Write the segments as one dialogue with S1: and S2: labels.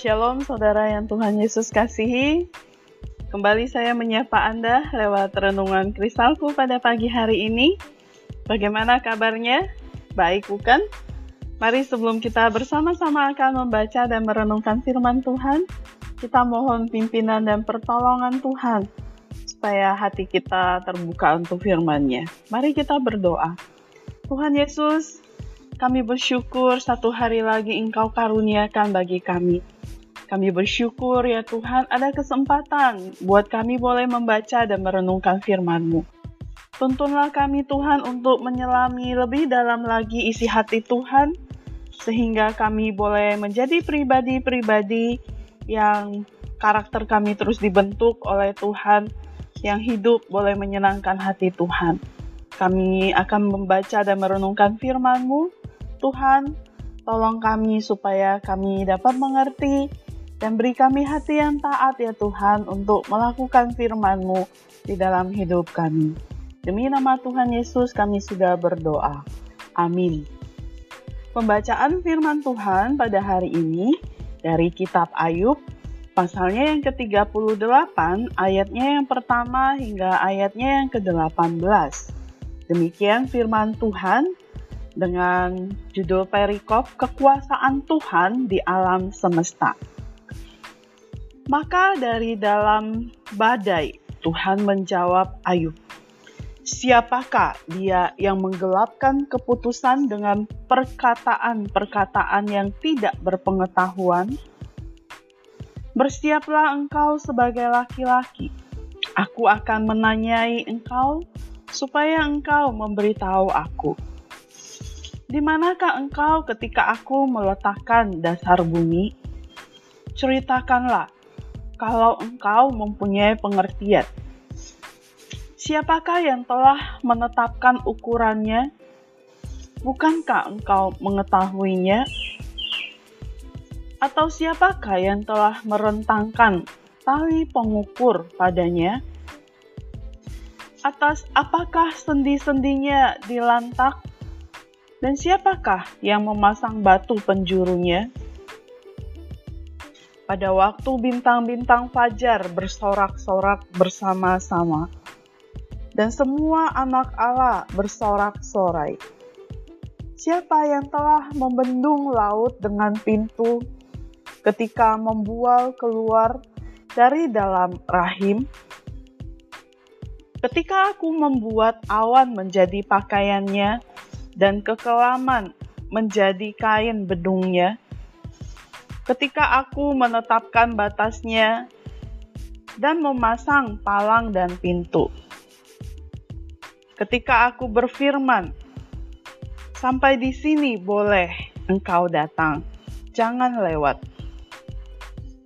S1: Shalom saudara yang Tuhan Yesus kasihi. Kembali saya menyapa Anda lewat renungan kristalku pada pagi hari ini. Bagaimana kabarnya? Baik bukan? Mari sebelum kita bersama-sama akan membaca dan merenungkan firman Tuhan, kita mohon pimpinan dan pertolongan Tuhan supaya hati kita terbuka untuk firman-Nya. Mari kita berdoa. Tuhan Yesus, kami bersyukur satu hari lagi Engkau karuniakan bagi kami. Kami bersyukur ya Tuhan ada kesempatan buat kami boleh membaca dan merenungkan firman-Mu. Tuntunlah kami Tuhan untuk menyelami lebih dalam lagi isi hati Tuhan, sehingga kami boleh menjadi pribadi-pribadi yang karakter kami terus dibentuk oleh Tuhan, yang hidup boleh menyenangkan hati Tuhan. Kami akan membaca dan merenungkan firman-Mu. Tuhan, tolong kami supaya kami dapat mengerti dan beri kami hati yang taat ya Tuhan untuk melakukan firman-Mu di dalam hidup kami. Demi nama Tuhan Yesus kami sudah berdoa. Amin. Pembacaan firman Tuhan pada hari ini dari kitab Ayub pasalnya yang ke-38, ayatnya yang pertama hingga ayatnya yang ke-18. Demikian firman Tuhan dengan judul perikop kekuasaan Tuhan di alam semesta. Maka dari dalam badai Tuhan menjawab Ayub, Siapakah dia yang menggelapkan keputusan dengan perkataan-perkataan yang tidak berpengetahuan? Bersiaplah engkau sebagai laki-laki. Aku akan menanyai engkau supaya engkau memberitahu aku. Di manakah engkau ketika aku meletakkan dasar bumi? Ceritakanlah kalau engkau mempunyai pengertian. Siapakah yang telah menetapkan ukurannya? Bukankah engkau mengetahuinya? Atau siapakah yang telah merentangkan tali pengukur padanya? Atas apakah sendi-sendinya dilantak? Dan siapakah yang memasang batu penjurunya? Pada waktu bintang-bintang fajar bersorak-sorak bersama-sama, dan semua anak Allah bersorak-sorai. Siapa yang telah membendung laut dengan pintu ketika membual keluar dari dalam rahim. Ketika aku membuat awan menjadi pakaiannya dan kekelaman menjadi kain bedungnya, ketika aku menetapkan batasnya dan memasang palang dan pintu. Ketika aku berfirman, "Sampai di sini boleh engkau datang, jangan lewat."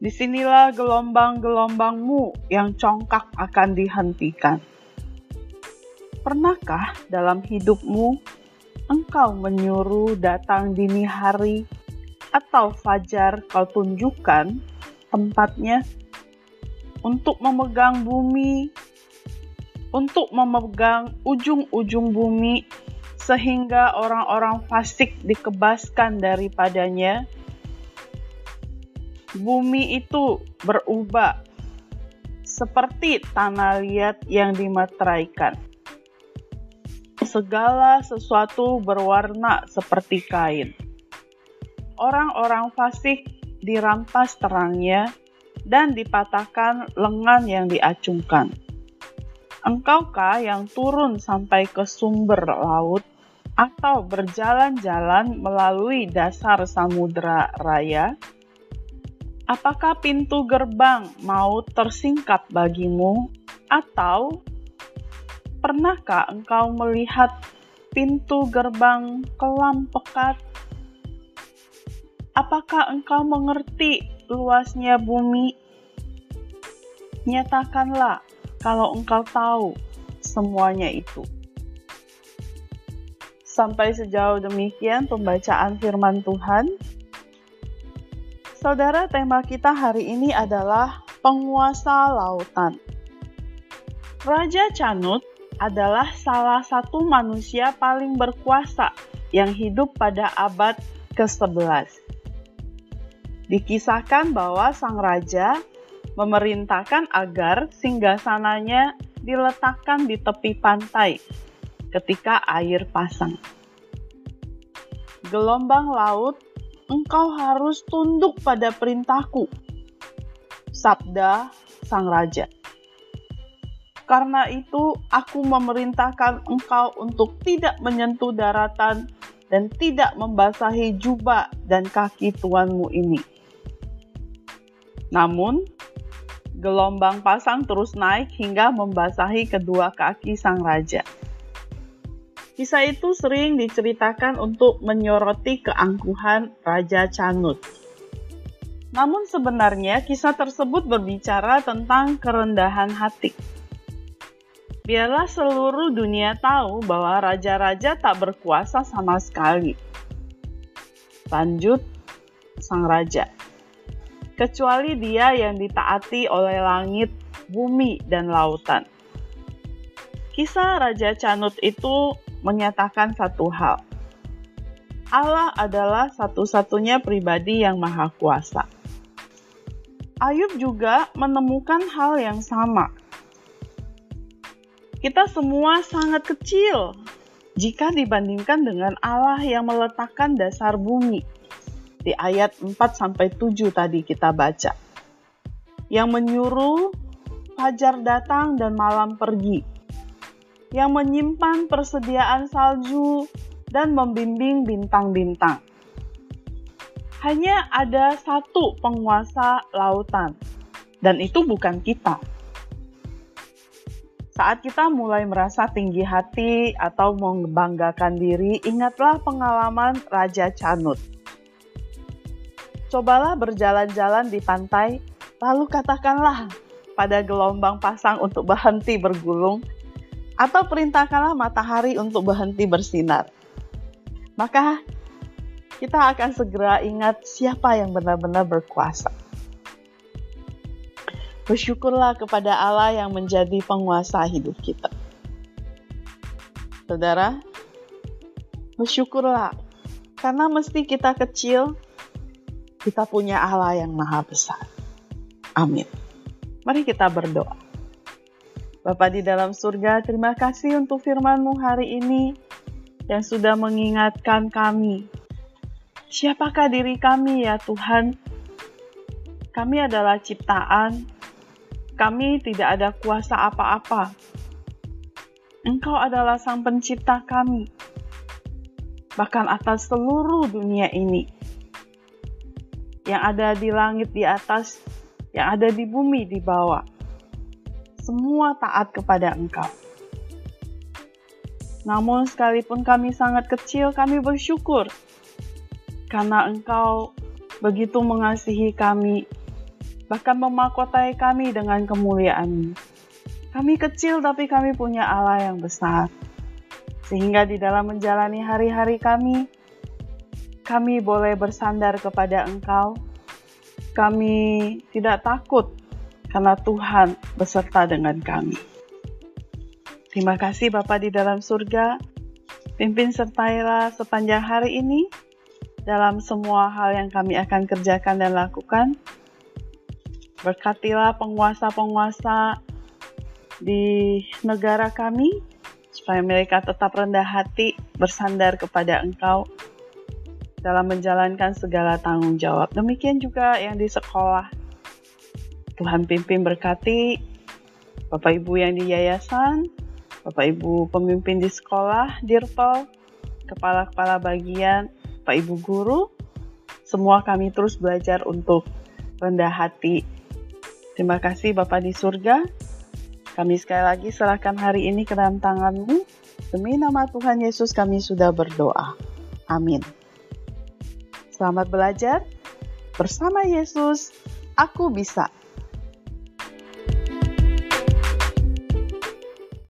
S1: Di sinilah gelombang-gelombangmu yang congkak akan dihentikan. Pernahkah dalam hidupmu engkau menyuruh datang dini hari atau fajar kau tunjukkan tempatnya untuk memegang bumi, untuk memegang ujung-ujung bumi sehingga orang-orang fasik dikebaskan daripadanya? bumi itu berubah seperti tanah liat yang dimeteraikan. Segala sesuatu berwarna seperti kain. Orang-orang fasik dirampas terangnya dan dipatahkan lengan yang diacungkan. Engkaukah yang turun sampai ke sumber laut atau berjalan-jalan melalui dasar samudera raya? Apakah pintu gerbang mau tersingkap bagimu, atau pernahkah engkau melihat pintu gerbang kelam pekat? Apakah engkau mengerti luasnya bumi? Nyatakanlah kalau engkau tahu semuanya itu. Sampai sejauh demikian pembacaan firman Tuhan. Saudara, tema kita hari ini adalah penguasa lautan. Raja Canut adalah salah satu manusia paling berkuasa yang hidup pada abad ke-11. Dikisahkan bahwa sang raja memerintahkan agar singgasananya diletakkan di tepi pantai ketika air pasang. Gelombang laut, engkau harus tunduk pada perintahku. Sabda sang raja. Karena itu, aku memerintahkan engkau untuk tidak menyentuh daratan dan tidak membasahi jubah dan kaki tuanmu ini. Namun, gelombang pasang terus naik hingga membasahi kedua kaki sang raja. Kisah itu sering diceritakan untuk menyoroti keangkuhan Raja Canut. Namun sebenarnya kisah tersebut berbicara tentang kerendahan hati. Biarlah seluruh dunia tahu bahwa raja-raja tak berkuasa sama sekali. Lanjut, sang raja. Kecuali dia yang ditaati oleh langit, bumi, dan lautan. Kisah Raja Canut itu menyatakan satu hal. Allah adalah satu-satunya pribadi yang maha kuasa. Ayub juga menemukan hal yang sama. Kita semua sangat kecil jika dibandingkan dengan Allah yang meletakkan dasar bumi. Di ayat 4 sampai 7 tadi kita baca. Yang menyuruh fajar datang dan malam pergi yang menyimpan persediaan salju dan membimbing bintang-bintang. Hanya ada satu penguasa lautan, dan itu bukan kita. Saat kita mulai merasa tinggi hati atau membanggakan diri, ingatlah pengalaman Raja Canut. Cobalah berjalan-jalan di pantai, lalu katakanlah pada gelombang pasang untuk berhenti bergulung atau perintahkanlah matahari untuk berhenti bersinar. Maka kita akan segera ingat siapa yang benar-benar berkuasa. Bersyukurlah kepada Allah yang menjadi penguasa hidup kita. Saudara, bersyukurlah karena mesti kita kecil, kita punya Allah yang maha besar. Amin. Mari kita berdoa. Bapa di dalam surga, terima kasih untuk firman-Mu hari ini yang sudah mengingatkan kami. Siapakah diri kami ya Tuhan? Kami adalah ciptaan, kami tidak ada kuasa apa-apa. Engkau adalah sang pencipta kami, bahkan atas seluruh dunia ini. Yang ada di langit di atas, yang ada di bumi di bawah semua taat kepada Engkau. Namun, sekalipun kami sangat kecil, kami bersyukur karena Engkau begitu mengasihi kami, bahkan memakotai kami dengan kemuliaan. Kami kecil, tapi kami punya Allah yang besar, sehingga di dalam menjalani hari-hari kami, kami boleh bersandar kepada Engkau. Kami tidak takut karena Tuhan beserta dengan kami. Terima kasih Bapak di dalam surga, pimpin sertailah sepanjang hari ini dalam semua hal yang kami akan kerjakan dan lakukan. Berkatilah penguasa-penguasa di negara kami, supaya mereka tetap rendah hati bersandar kepada Engkau dalam menjalankan segala tanggung jawab. Demikian juga yang di sekolah Tuhan pimpin berkati Bapak Ibu yang di yayasan, Bapak Ibu pemimpin di sekolah, dirpel, kepala-kepala bagian, Pak Ibu guru, semua kami terus belajar untuk rendah hati. Terima kasih Bapak di surga. Kami sekali lagi serahkan hari ini ke dalam tanganmu. Demi nama Tuhan Yesus kami sudah berdoa. Amin. Selamat belajar. Bersama Yesus, aku bisa.